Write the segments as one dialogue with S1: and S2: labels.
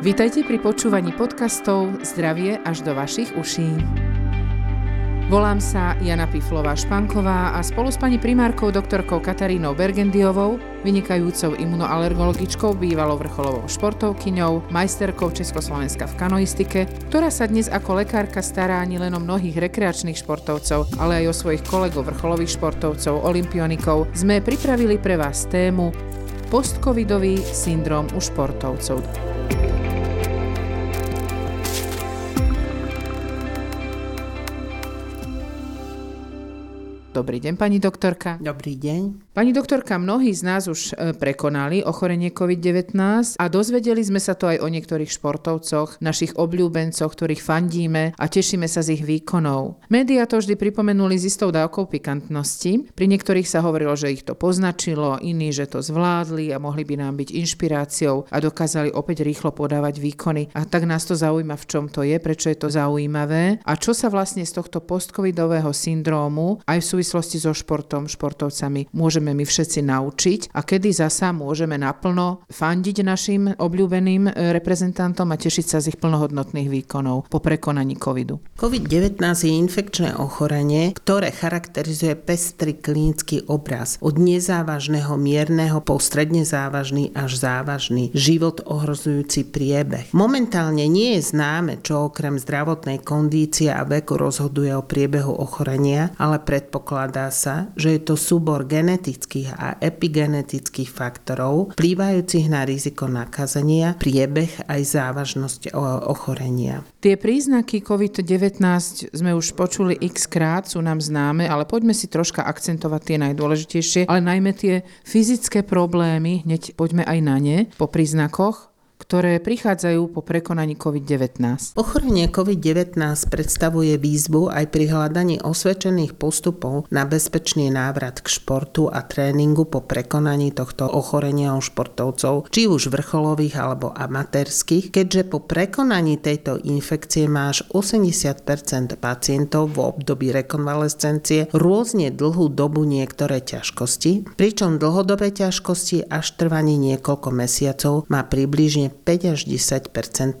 S1: Vítajte pri počúvaní podcastov Zdravie až do vašich uší. Volám sa Jana Piflová Španková a spolu s pani primárkou doktorkou Katarínou Bergendiovou, vynikajúcou imunoalergologičkou, bývalou vrcholovou športovkyňou, majsterkou Československa v kanoistike, ktorá sa dnes ako lekárka stará nielen o mnohých rekreačných športovcov, ale aj o svojich kolegov vrcholových športovcov, olimpionikov, sme pripravili pre vás tému postcovidový syndrom u športovcov. Dobrý deň, pani doktorka.
S2: Dobrý deň.
S1: Pani doktorka, mnohí z nás už e, prekonali ochorenie COVID-19 a dozvedeli sme sa to aj o niektorých športovcoch, našich obľúbencoch, ktorých fandíme a tešíme sa z ich výkonov. Média to vždy pripomenuli s istou dávkou pikantnosti. Pri niektorých sa hovorilo, že ich to poznačilo, iní, že to zvládli a mohli by nám byť inšpiráciou a dokázali opäť rýchlo podávať výkony. A tak nás to zaujíma, v čom to je, prečo je to zaujímavé a čo sa vlastne z tohto postcovidového syndrómu aj v súvislosti so športom, športovcami môžeme my všetci naučiť a kedy zasa môžeme naplno fandiť našim obľúbeným e, reprezentantom a tešiť sa z ich plnohodnotných výkonov po prekonaní covidu.
S2: COVID-19 je infekčné ochorenie, ktoré charakterizuje pestrý klinický obraz od nezávažného mierneho po stredne závažný až závažný život ohrozujúci priebeh. Momentálne nie je známe, čo okrem zdravotnej kondície a veku rozhoduje o priebehu ochorenia, ale predpokladá sa, že je to súbor genetických a epigenetických faktorov, vplývajúcich na riziko nakazenia, priebeh aj závažnosť ochorenia.
S1: Tie príznaky COVID-19 sme už počuli x krát, sú nám známe, ale poďme si troška akcentovať tie najdôležitejšie, ale najmä tie fyzické problémy, hneď poďme aj na ne po príznakoch ktoré prichádzajú po prekonaní COVID-19.
S2: Ochorenie COVID-19 predstavuje výzvu aj pri hľadaní osvedčených postupov na bezpečný návrat k športu a tréningu po prekonaní tohto ochorenia u športovcov, či už vrcholových alebo amatérských, keďže po prekonaní tejto infekcie máš 80% pacientov v období rekonvalescencie rôzne dlhú dobu niektoré ťažkosti, pričom dlhodobé ťažkosti až trvanie niekoľko mesiacov má približne 5 až 10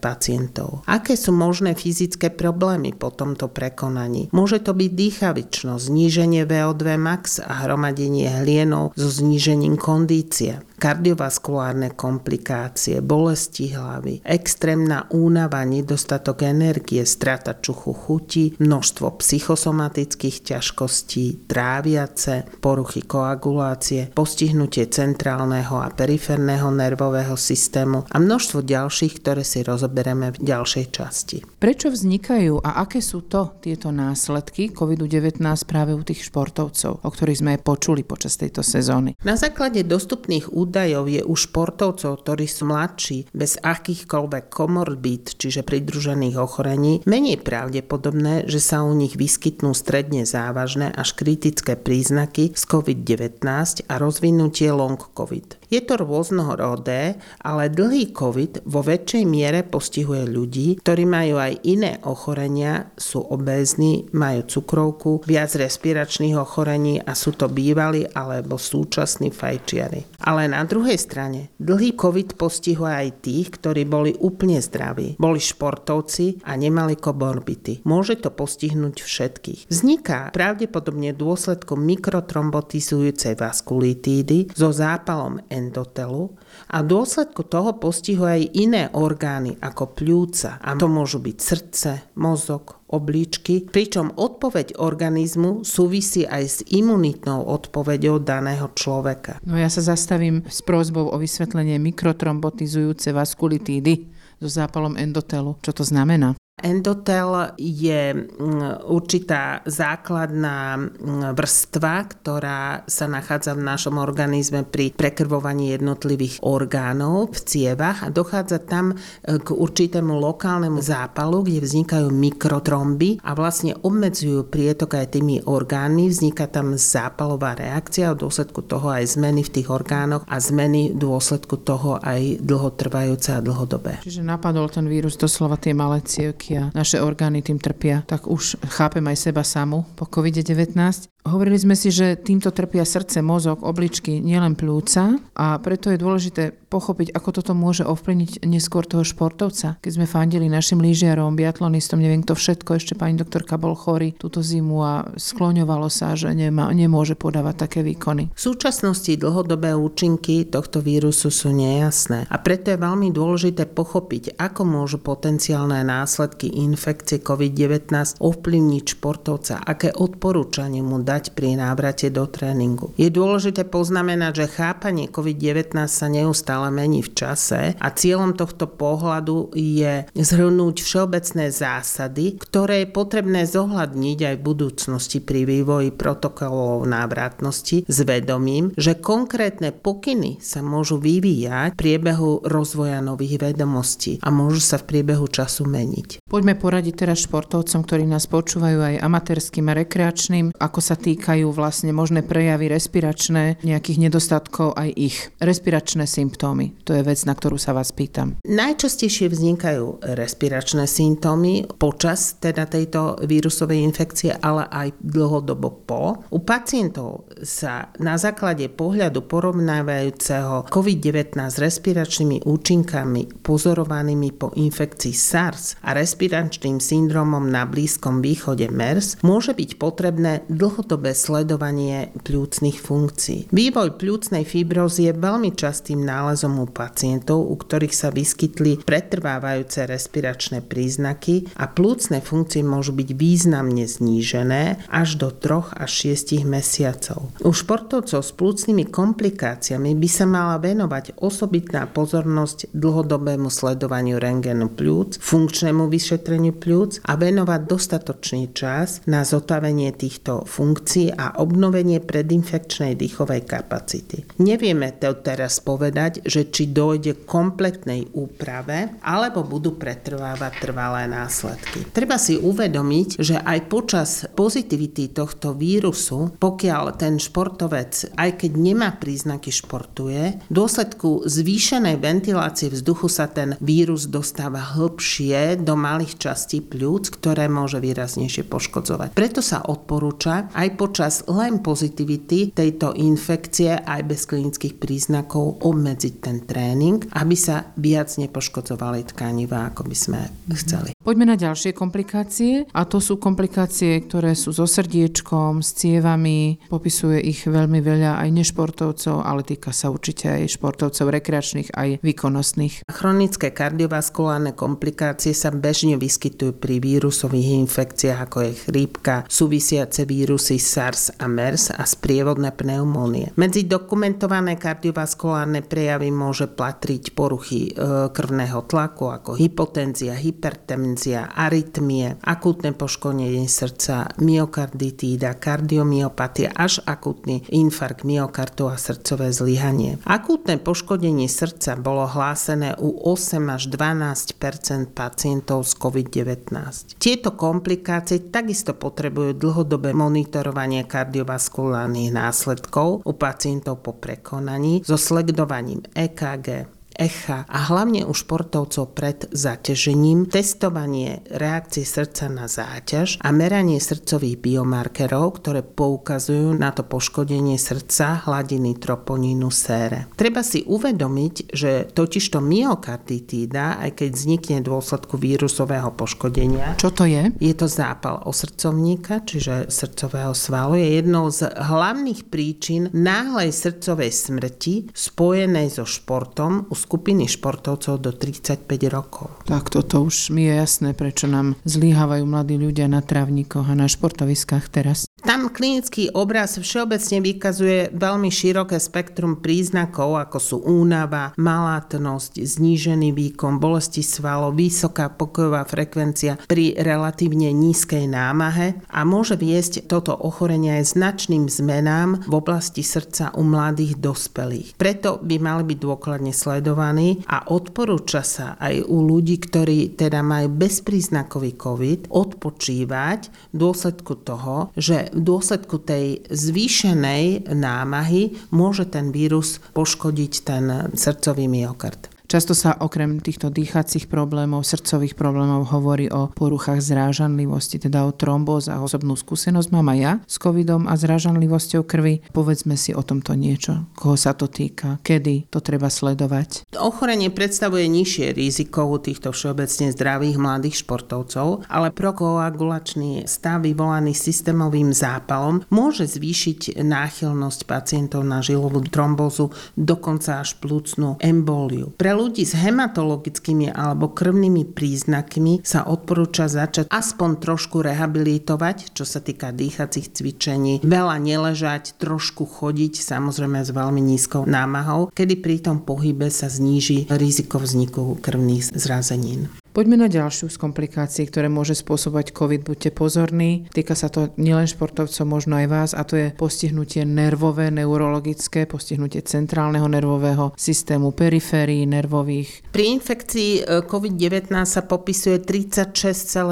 S2: pacientov. Aké sú možné fyzické problémy po tomto prekonaní? Môže to byť dýchavičnosť, zníženie VO2 max a hromadenie hlienov so znížením kondície kardiovaskulárne komplikácie, bolesti hlavy, extrémna únava, nedostatok energie, strata čuchu chuti, množstvo psychosomatických ťažkostí, tráviace, poruchy koagulácie, postihnutie centrálneho a periférneho nervového systému a množstvo ďalších, ktoré si rozoberieme v ďalšej časti.
S1: Prečo vznikajú a aké sú to tieto následky COVID-19 práve u tých športovcov, o ktorých sme počuli počas tejto sezóny?
S2: Na základe dostupných údajov údajov je u športovcov, ktorí sú mladší, bez akýchkoľvek komorbid, čiže pridružených ochorení, menej pravdepodobné, že sa u nich vyskytnú stredne závažné až kritické príznaky z COVID-19 a rozvinutie long COVID. Je to rôznorodé, ale dlhý COVID vo väčšej miere postihuje ľudí, ktorí majú aj iné ochorenia, sú obézni, majú cukrovku, viac respiračných ochorení a sú to bývalí alebo súčasní fajčiari. Ale na druhej strane, dlhý COVID postihuje aj tých, ktorí boli úplne zdraví, boli športovci a nemali komorbity. Môže to postihnúť všetkých. Vzniká pravdepodobne dôsledkom mikrotrombotizujúcej vaskulitídy so zápalom endotelu a v dôsledku toho postihuje aj iné orgány ako pľúca a to môžu byť srdce, mozog, obličky, pričom odpoveď organizmu súvisí aj s imunitnou odpoveďou daného človeka.
S1: No ja sa zastavím s prozbou o vysvetlenie mikrotrombotizujúce vaskulitídy so zápalom endotelu. Čo to znamená?
S2: Endotel je mm, určitá základná mm, vrstva, ktorá sa nachádza v našom organizme pri prekrvovaní jednotlivých orgánov v cievach a dochádza tam e, k určitému lokálnemu zápalu, kde vznikajú mikrotromby a vlastne obmedzujú prietok aj tými orgánmi. Vzniká tam zápalová reakcia a v dôsledku toho aj zmeny v tých orgánoch a zmeny v dôsledku toho aj dlhotrvajúce a dlhodobé.
S1: Čiže napadol ten vírus doslova tie malé cievky a naše orgány tým trpia, tak už chápem aj seba samu po COVID-19. Hovorili sme si, že týmto trpia srdce, mozog, obličky, nielen plúca a preto je dôležité pochopiť, ako toto môže ovplyvniť neskôr toho športovca. Keď sme fandili našim lyžiarom, biatlonistom, neviem kto všetko, ešte pani doktorka bol chorý túto zimu a skloňovalo sa, že nemá, nemôže podávať také výkony.
S2: V súčasnosti dlhodobé účinky tohto vírusu sú nejasné a preto je veľmi dôležité pochopiť, ako môžu potenciálne následky infekcie COVID-19 ovplyvniť športovca, aké odporúčanie mu dať pri návrate do tréningu. Je dôležité poznamenať, že chápanie COVID-19 sa neustále mení v čase a cieľom tohto pohľadu je zhrnúť všeobecné zásady, ktoré je potrebné zohľadniť aj v budúcnosti pri vývoji protokolov návratnosti s vedomím, že konkrétne pokyny sa môžu vyvíjať v priebehu rozvoja nových vedomostí a môžu sa v priebehu času meniť.
S1: Poďme poradiť teraz športovcom, ktorí nás počúvajú aj amatérským a rekreačným, ako sa týkajú vlastne možné prejavy respiračné, nejakých nedostatkov aj ich respiračné symptómy? To je vec, na ktorú sa vás pýtam.
S2: Najčastejšie vznikajú respiračné symptómy počas teda tejto vírusovej infekcie, ale aj dlhodobo po. U pacientov sa na základe pohľadu porovnávajúceho COVID-19 s respiračnými účinkami pozorovanými po infekcii SARS a respiračným syndromom na Blízkom východe MERS môže byť potrebné dlhodobé sledovanie pľúcnych funkcií. Vývoj pľúcnej fibrózy je veľmi častým nálezom u pacientov, u ktorých sa vyskytli pretrvávajúce respiračné príznaky a plúcne funkcie môžu byť významne znížené až do 3 až 6 mesiacov. U športovcov s plúcnymi komplikáciami by sa mala venovať osobitná pozornosť dlhodobému sledovaniu rengenu plúc, funkčnému vyšetreniu plúc a venovať dostatočný čas na zotavenie týchto funkcií a obnovenie predinfekčnej dýchovej kapacity. Nevieme to teraz povedať, že či dojde kompletnej úprave, alebo budú pretrvávať trvalé následky. Treba si uvedomiť, že aj počas pozitivity tohto vírusu, pokiaľ ten športovec, aj keď nemá príznaky, športuje, v dôsledku zvýšenej ventilácie vzduchu sa ten vírus dostáva hlbšie do malých častí pľúc, ktoré môže výraznejšie poškodzovať. Preto sa odporúča aj počas len pozitivity tejto infekcie aj bez klinických príznakov obmedziť ten tréning, aby sa viac nepoškodzovali tkanivá, ako by sme chceli.
S1: Poďme na ďalšie komplikácie a to sú komplikácie, ktoré sú so srdiečkom, s cievami, popisuje ich veľmi veľa aj nešportovcov, ale týka sa určite aj športovcov rekreačných, aj výkonnostných.
S2: Chronické kardiovaskulárne komplikácie sa bežne vyskytujú pri vírusových infekciách, ako je chrípka, súvisiace vírusy SARS a MERS a sprievodné pneumónie. Medzi dokumentované kardiovaskulárne prejavy môže patriť poruchy e, krvného tlaku, ako hypotenzia, hypertenzia, arytmie, akútne poškodenie srdca, myokarditída, kardiomyopatia až akútny infarkt myokardu a srdcové zlyhanie. Akútne poškodenie srdca bolo hlásené u 8 až 12% pacientov s COVID-19. Tieto komplikácie takisto potrebujú dlhodobé monitorovanie kardiovaskulárnych následkov u pacientov po prekonaní so sledovaním EKG, echa a hlavne u športovcov pred zaťažením, testovanie reakcie srdca na záťaž a meranie srdcových biomarkerov, ktoré poukazujú na to poškodenie srdca hladiny troponínu sére. Treba si uvedomiť, že totižto myokarditída, aj keď vznikne v dôsledku vírusového poškodenia.
S1: Čo to je?
S2: Je to zápal osrdcovníka, čiže srdcového svalu. Je jednou z hlavných príčin náhlej srdcovej smrti spojenej so športom u skupiny športovcov do 35 rokov.
S1: Tak toto už mi je jasné, prečo nám zlyhávajú mladí ľudia na trávnikoch a na športoviskách teraz.
S2: Tam klinický obraz všeobecne vykazuje veľmi široké spektrum príznakov, ako sú únava, malátnosť, znížený výkon, bolesti svalov, vysoká pokojová frekvencia pri relatívne nízkej námahe a môže viesť toto ochorenie aj značným zmenám v oblasti srdca u mladých dospelých. Preto by mali byť dôkladne sledovaní a odporúča sa aj u ľudí, ktorí teda majú bezpríznakový COVID, odpočívať v dôsledku toho, že v dôsledku tej zvýšenej námahy môže ten vírus poškodiť ten srdcový myokard.
S1: Často sa okrem týchto dýchacích problémov, srdcových problémov hovorí o poruchách zrážanlivosti, teda o trombózach. Osobnú skúsenosť mám aj ja s covidom a zrážanlivosťou krvi. Povedzme si o tomto niečo. Koho sa to týka? Kedy to treba sledovať?
S2: Ochorenie predstavuje nižšie riziko u týchto všeobecne zdravých mladých športovcov, ale prokoagulačný stav vyvolaný systémovým zápalom môže zvýšiť náchylnosť pacientov na žilovú trombózu, dokonca až plúcnú embóliu. Pre ľudí s hematologickými alebo krvnými príznakmi sa odporúča začať aspoň trošku rehabilitovať, čo sa týka dýchacích cvičení, veľa neležať, trošku chodiť, samozrejme s veľmi nízkou námahou, kedy pri tom pohybe sa zníži riziko vzniku krvných zrazenín.
S1: Poďme na ďalšiu z komplikácií, ktoré môže spôsobovať COVID. Buďte pozorní. Týka sa to nielen športovcov, možno aj vás, a to je postihnutie nervové, neurologické, postihnutie centrálneho nervového systému, periférií nervových.
S2: Pri infekcii e, COVID-19 sa popisuje 36,4%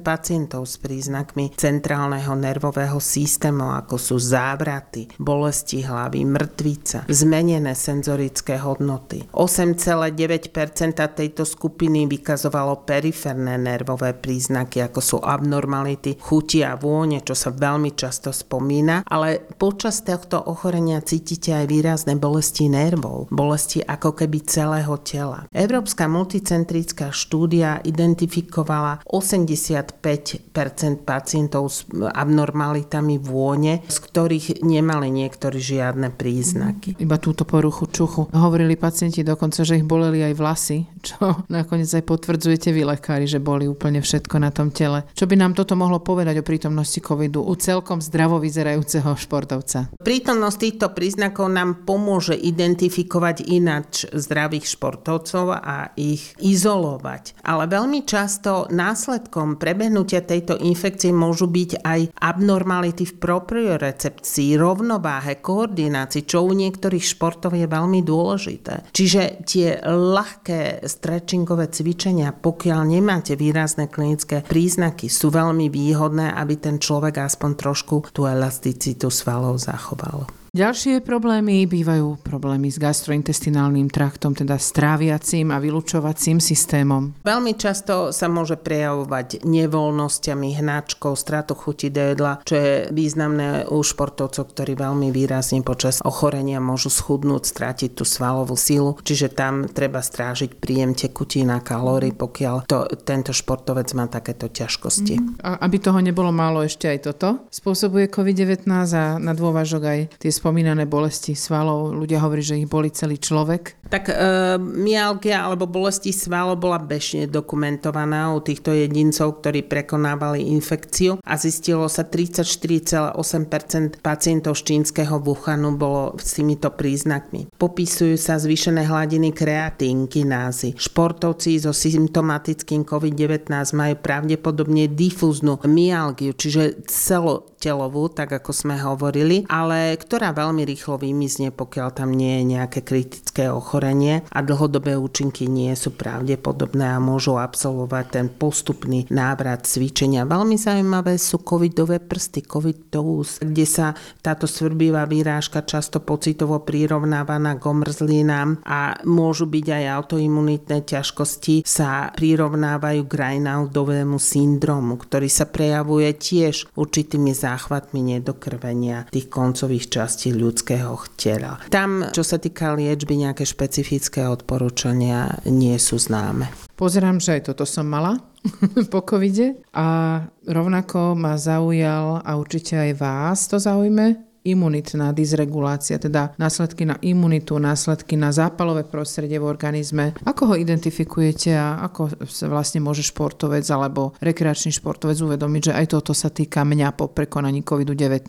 S2: pacientov s príznakmi centrálneho nervového systému, ako sú závraty, bolesti hlavy, mŕtvica, zmenené senzorické hodnoty. 8,9% tejto skupiny vykazovalo periférne nervové príznaky, ako sú abnormality, chuti a vône, čo sa veľmi často spomína, ale počas tohto ochorenia cítite aj výrazné bolesti nervov, bolesti ako keby celého tela. Európska multicentrická štúdia identifikovala 85% pacientov s abnormalitami vône, z ktorých nemali niektorí žiadne príznaky.
S1: Iba túto poruchu čuchu. Hovorili pacienti dokonca, že ich boleli aj vlasy, čo nakoniec aj potvrdzujete vy lekári, že boli úplne všetko na tom tele. Čo by nám toto mohlo povedať o prítomnosti covidu u celkom zdravo vyzerajúceho športovca?
S2: Prítomnosť týchto príznakov nám pomôže identifikovať ináč zdravých športovcov a ich izolovať. Ale veľmi často následkom prebehnutia tejto infekcie môžu byť aj abnormality v propriorecepcii, rovnováhe, koordinácii, čo u niektorých športov je veľmi dôležité. Čiže tie ľahké stretchingové cvičenia cvičenia, pokiaľ nemáte výrazné klinické príznaky, sú veľmi výhodné, aby ten človek aspoň trošku tú elasticitu svalov zachoval.
S1: Ďalšie problémy bývajú problémy s gastrointestinálnym traktom, teda stráviacím a vylúčovacím systémom.
S2: Veľmi často sa môže prejavovať nevoľnosťami, hnačkou, stratou chuti do jedla, čo je významné u športovcov, ktorí veľmi výrazne počas ochorenia môžu schudnúť, strátiť tú svalovú silu, čiže tam treba strážiť príjem tekutín a kalórií, pokiaľ to, tento športovec má takéto ťažkosti. Mm.
S1: A aby toho nebolo málo ešte aj toto, spôsobuje COVID-19 a na dôvažok aj tie spomínané bolesti svalov, ľudia hovorí, že ich boli celý človek.
S2: Tak e, myalgia alebo bolesti svalov bola bežne dokumentovaná u týchto jedincov, ktorí prekonávali infekciu a zistilo sa 34,8% pacientov z čínskeho Wuhanu bolo s týmito príznakmi. Popisujú sa zvýšené hladiny kreatín, kinázy. Športovci so symptomatickým COVID-19 majú pravdepodobne difúznu myalgiu, čiže celotelovú, tak ako sme hovorili, ale ktorá veľmi rýchlo vymizne, pokiaľ tam nie je nejaké kritické ochorenie a dlhodobé účinky nie sú pravdepodobné a môžu absolvovať ten postupný návrat cvičenia. Veľmi zaujímavé sú covidové prsty, covid toes, kde sa táto svrbivá výrážka často pocitovo prirovnávaná k omrzlinám a môžu byť aj autoimunitné ťažkosti sa prirovnávajú k Raynaudovému syndromu, ktorý sa prejavuje tiež určitými záchvatmi nedokrvenia tých koncových častí ľudského tela. Tam, čo sa týka liečby, nejaké špecifické odporúčania nie sú známe.
S1: Pozerám, že aj toto som mala po covide a rovnako ma zaujal a určite aj vás to zaujme imunitná dysregulácia, teda následky na imunitu, následky na zápalové prostredie v organizme. Ako ho identifikujete a ako sa vlastne môže športovec alebo rekreačný športovec uvedomiť, že aj toto sa týka mňa po prekonaní COVID-19?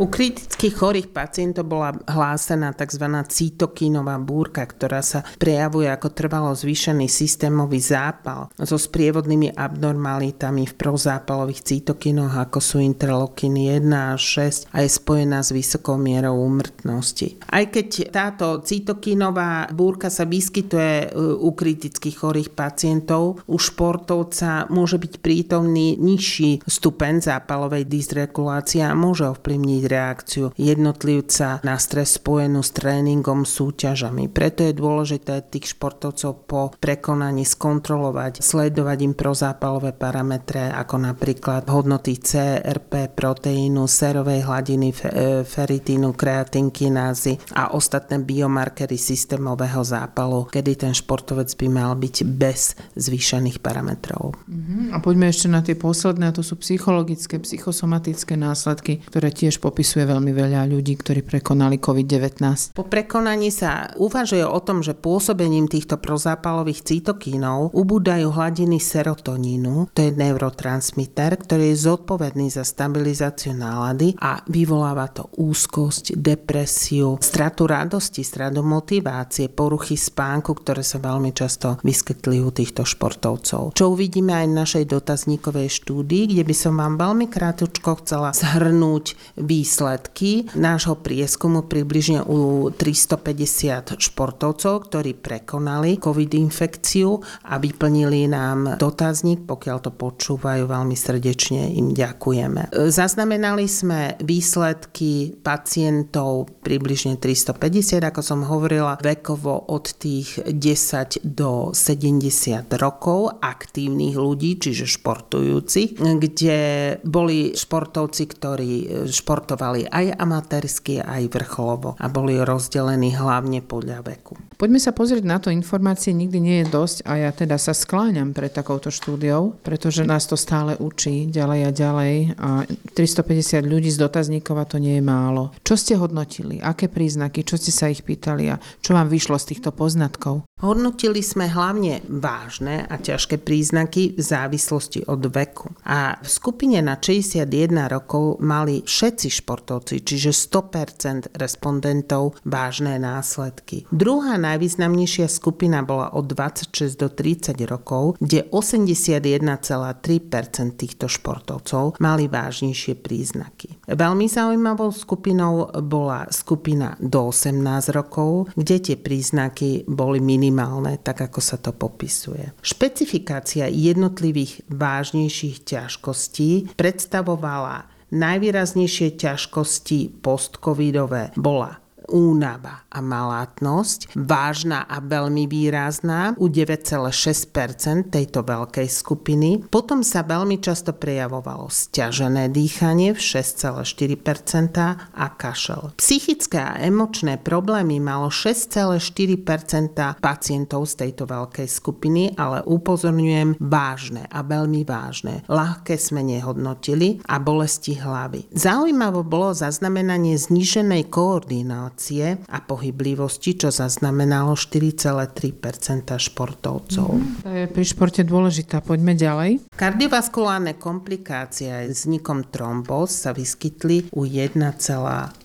S2: U kritických chorých pacientov bola hlásená tzv. cytokínová búrka, ktorá sa prejavuje ako trvalo zvýšený systémový zápal so sprievodnými abnormalitami v prozápalových cytokínoch, ako sú interleukiny 1 a 6 a je spojená s vysokou mierou úmrtnosti. Aj keď táto cytokínová búrka sa vyskytuje u kritických chorých pacientov, u športovca môže byť prítomný nižší stupeň zápalovej dysregulácie a môže ovplyvniť ovplyvniť reakciu jednotlivca na stres spojenú s tréningom, súťažami. Preto je dôležité tých športovcov po prekonaní skontrolovať, sledovať im prozápalové parametre, ako napríklad hodnoty CRP, proteínu, serovej hladiny, e, feritínu, kreatinkinázy a ostatné biomarkery systémového zápalu, kedy ten športovec by mal byť bez zvýšených parametrov.
S1: Uh-huh. A poďme ešte na tie posledné, a to sú psychologické, psychosomatické následky, ktoré tiež popisuje veľmi veľa ľudí, ktorí prekonali COVID-19.
S2: Po prekonaní sa uvažuje o tom, že pôsobením týchto prozápalových cytokínov ubúdajú hladiny serotonínu, to je neurotransmiter, ktorý je zodpovedný za stabilizáciu nálady a vyvoláva to úzkosť, depresiu, stratu radosti, stratu motivácie, poruchy spánku, ktoré sa veľmi často vyskytli u týchto športovcov. Čo uvidíme aj v našej dotazníkovej štúdii, kde by som vám veľmi krátko chcela zhrnúť výsledky nášho prieskumu približne u 350 športovcov, ktorí prekonali COVID infekciu a vyplnili nám dotazník, pokiaľ to počúvajú, veľmi srdečne im ďakujeme. Zaznamenali sme výsledky pacientov približne 350, ako som hovorila, vekovo od tých 10 do 70 rokov aktívnych ľudí, čiže športujúcich, kde boli športovci, ktorí športovali aj amatérsky, aj vrcholovo a boli rozdelení hlavne podľa veku.
S1: Poďme sa pozrieť na to, informácie nikdy nie je dosť a ja teda sa skláňam pred takouto štúdiou, pretože nás to stále učí ďalej a ďalej a 350 ľudí z dotazníkov a to nie je málo. Čo ste hodnotili? Aké príznaky? Čo ste sa ich pýtali a čo vám vyšlo z týchto poznatkov?
S2: Hodnotili sme hlavne vážne a ťažké príznaky v závislosti od veku. A v skupine na 61 rokov mali všetci športovci, čiže 100% respondentov vážne následky. Druhá najvýznamnejšia skupina bola od 26 do 30 rokov, kde 81,3% týchto športovcov mali vážnejšie príznaky. Veľmi zaujímavou skupinou bola skupina do 18 rokov, kde tie príznaky boli minimálne tak ako sa to popisuje. Špecifikácia jednotlivých vážnejších ťažkostí predstavovala najvýraznejšie ťažkosti postcovidové bola únava a malátnosť, vážna a veľmi výrazná u 9,6% tejto veľkej skupiny. Potom sa veľmi často prejavovalo stiažené dýchanie v 6,4% a kašel. Psychické a emočné problémy malo 6,4% pacientov z tejto veľkej skupiny, ale upozorňujem vážne a veľmi vážne. Ľahké sme nehodnotili a bolesti hlavy. Zaujímavo bolo zaznamenanie zníženej koordinácie koordinácie a pohyblivosti, čo zaznamenalo 4,3 športovcov.
S1: Mm, to je pri športe dôležitá. Poďme ďalej.
S2: Kardiovaskulárne komplikácie aj vznikom trombóz sa vyskytli u 1,8%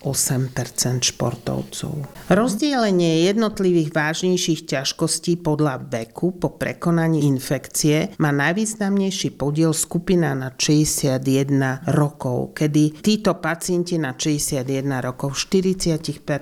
S2: športovcov. Rozdielenie jednotlivých vážnejších ťažkostí podľa veku po prekonaní infekcie má najvýznamnejší podiel skupina na 61 rokov, kedy títo pacienti na 61 rokov 40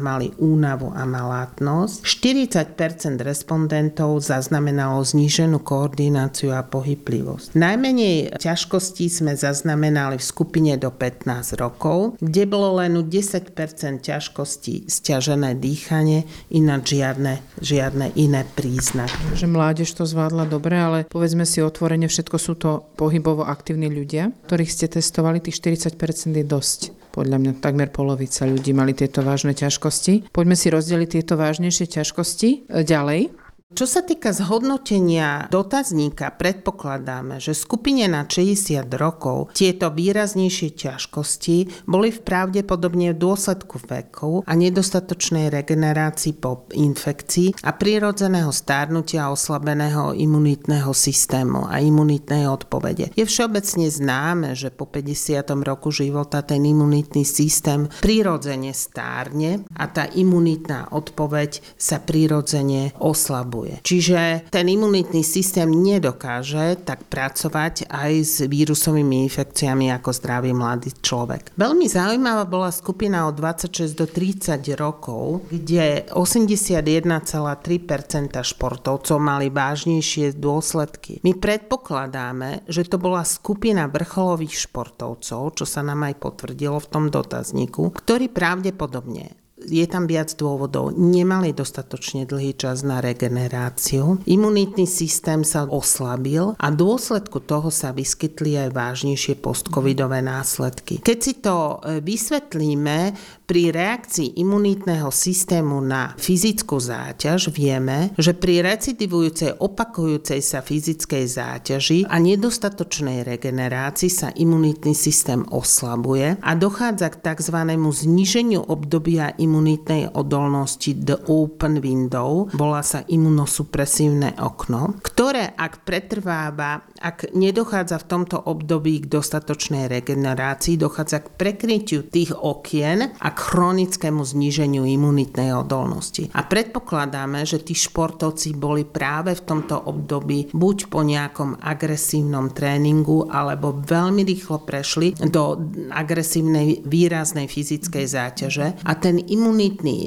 S2: mali únavu a malátnosť. 40% respondentov zaznamenalo zníženú koordináciu a pohyblivosť. Najmenej ťažkostí sme zaznamenali v skupine do 15 rokov, kde bolo len u 10% ťažkostí stiažené dýchanie, ináč žiadne, žiadne iné príznaky.
S1: Že mládež to zvládla dobre, ale povedzme si otvorene, všetko sú to pohybovo aktívni ľudia, ktorých ste testovali, tých 40% je dosť. Podľa mňa takmer polovica ľudí mali tieto vážne ťažkosti. Poďme si rozdeliť tieto vážnejšie ťažkosti e, ďalej.
S2: Čo sa týka zhodnotenia dotazníka, predpokladáme, že skupine na 60 rokov tieto výraznejšie ťažkosti boli v pravdepodobne v dôsledku veku a nedostatočnej regenerácii po infekcii a prirodzeného stárnutia oslabeného imunitného systému a imunitnej odpovede. Je všeobecne známe, že po 50. roku života ten imunitný systém prirodzene stárne a tá imunitná odpoveď sa prirodzene oslabuje. Oslabuje. Čiže ten imunitný systém nedokáže tak pracovať aj s vírusovými infekciami ako zdravý mladý človek. Veľmi zaujímavá bola skupina od 26 do 30 rokov, kde 81,3% športovcov mali vážnejšie dôsledky. My predpokladáme, že to bola skupina vrcholových športovcov, čo sa nám aj potvrdilo v tom dotazníku, ktorí pravdepodobne je tam viac dôvodov. Nemali dostatočne dlhý čas na regeneráciu, imunitný systém sa oslabil a dôsledku toho sa vyskytli aj vážnejšie postcovidové následky. Keď si to e, vysvetlíme, pri reakcii imunitného systému na fyzickú záťaž vieme, že pri recidivujúcej opakujúcej sa fyzickej záťaži a nedostatočnej regenerácii sa imunitný systém oslabuje a dochádza k tzv. zníženiu obdobia imunitnej odolnosti the open window, volá sa imunosupresívne okno, ktoré ak pretrváva, ak nedochádza v tomto období k dostatočnej regenerácii, dochádza k prekrytiu tých okien a chronickému zníženiu imunitnej odolnosti. A predpokladáme, že tí športovci boli práve v tomto období buď po nejakom agresívnom tréningu, alebo veľmi rýchlo prešli do agresívnej výraznej fyzickej záťaže a ten imunitný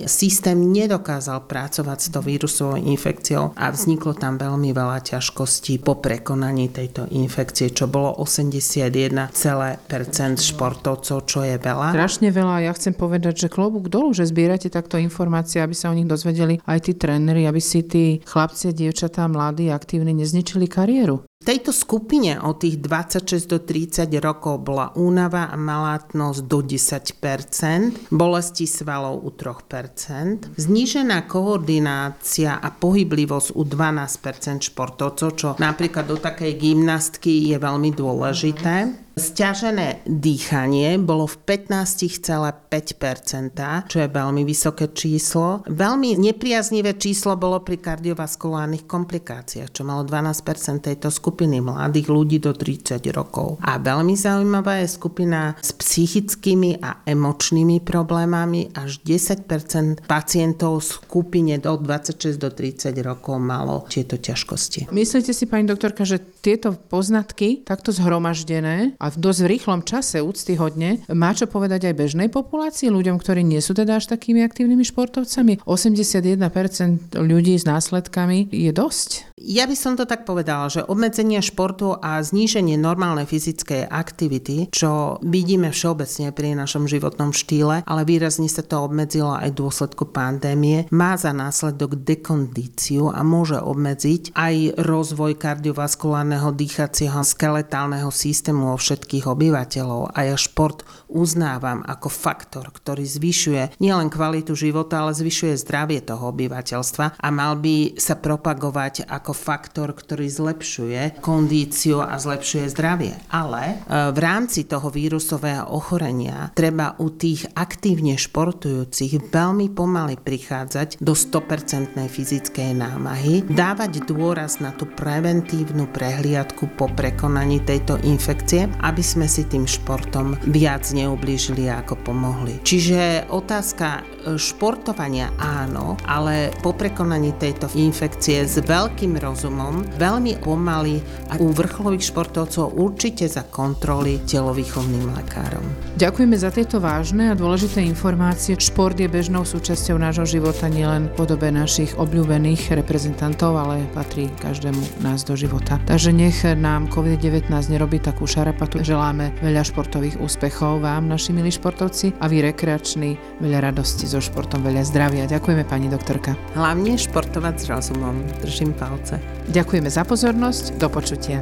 S2: systém nedokázal pracovať s tou vírusovou infekciou a vzniklo tam veľmi veľa ťažkostí po prekonaní tejto infekcie, čo bolo 81% športovcov, čo je veľa.
S1: Strašne veľa, ja chcem povedať, že klobúk dolu, že zbierate takto informácie, aby sa o nich dozvedeli aj tí tréneri, aby si tí chlapci dievčatá mladí, aktívni nezničili kariéru.
S2: Tejto skupine od tých 26 do 30 rokov bola únava a malátnosť do 10%, bolesti svalov u 3%, znížená koordinácia a pohyblivosť u 12% športovcov, čo napríklad do takej gymnastky je veľmi dôležité. Sťažené dýchanie bolo v 15,5%, čo je veľmi vysoké číslo. Veľmi nepriaznivé číslo bolo pri kardiovaskulárnych komplikáciách, čo malo 12% tejto skupiny mladých ľudí do 30 rokov. A veľmi zaujímavá je skupina s psychickými a emočnými problémami. Až 10% pacientov v skupine do 26 do 30 rokov malo tieto ťažkosti.
S1: Myslíte si, pani doktorka, že tieto poznatky takto zhromaždené a v dosť rýchlom čase úctyhodne má čo povedať aj bežnej populácii, ľuďom, ktorí nie sú teda až takými aktívnymi športovcami. 81% ľudí s následkami je dosť.
S2: Ja by som to tak povedala, že obmedzenie športu a zníženie normálnej fyzickej aktivity, čo vidíme všeobecne pri našom životnom štýle, ale výrazne sa to obmedzilo aj v dôsledku pandémie, má za následok dekondíciu a môže obmedziť aj rozvoj kardiovaskulárneho dýchacieho skeletálneho systému vo všetkých obyvateľov. A ja šport uznávam ako faktor, ktorý zvyšuje nielen kvalitu života, ale zvyšuje zdravie toho obyvateľstva a mal by sa propagovať ako faktor, ktorý zlepšuje kondíciu a zlepšuje zdravie. Ale e, v rámci toho vírusového ochorenia treba u tých aktívne športujúcich veľmi pomaly prichádzať do 100% fyzickej námahy, dávať dôraz na tú preventívnu prehliadku po prekonaní tejto infekcie, aby sme si tým športom viac neublížili ako pomohli. Čiže otázka e, športovania áno, ale po prekonaní tejto infekcie s veľkým rozumom, veľmi pomaly a u vrcholových športovcov určite za kontroly telovýchovným lekárom.
S1: Ďakujeme za tieto vážne a dôležité informácie. Šport je bežnou súčasťou nášho života nielen v podobe našich obľúbených reprezentantov, ale patrí každému nás do života. Takže nech nám COVID-19 nerobí takú šarapatu. Želáme veľa športových úspechov vám, naši milí športovci, a vy rekreační, veľa radosti so športom, veľa zdravia. Ďakujeme pani doktorka.
S2: Hlavne športovať s rozumom. Držím palce.
S1: Ďakujeme za pozornosť, do počutia.